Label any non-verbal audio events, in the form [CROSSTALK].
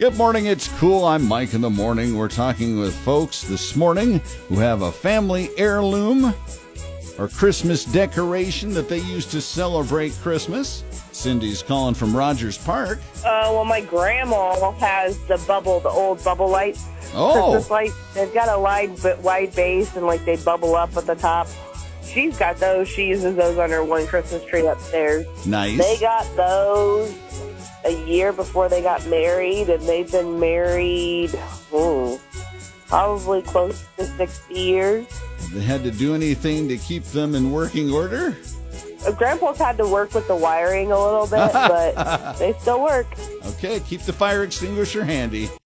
Good morning, it's cool. I'm Mike in the morning. We're talking with folks this morning who have a family heirloom or Christmas decoration that they use to celebrate Christmas. Cindy's calling from Rogers Park. Uh, well, my grandma has the bubble, the old bubble lights. Oh. Christmas lights. They've got a wide, wide base, and like they bubble up at the top. She's got those. She uses those on her one Christmas tree upstairs. Nice. They got those year before they got married, and they've been married hmm, probably close to 60 years. They had to do anything to keep them in working order? Uh, Grandpa's had to work with the wiring a little bit, [LAUGHS] but they still work. Okay, keep the fire extinguisher handy.